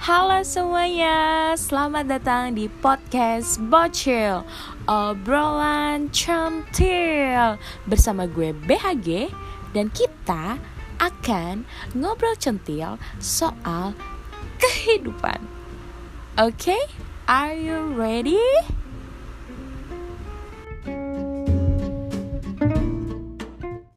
Halo semuanya, selamat datang di podcast Bocil Obrolan Centil Bersama gue BHG Dan kita akan ngobrol centil soal kehidupan Oke, okay? are you ready?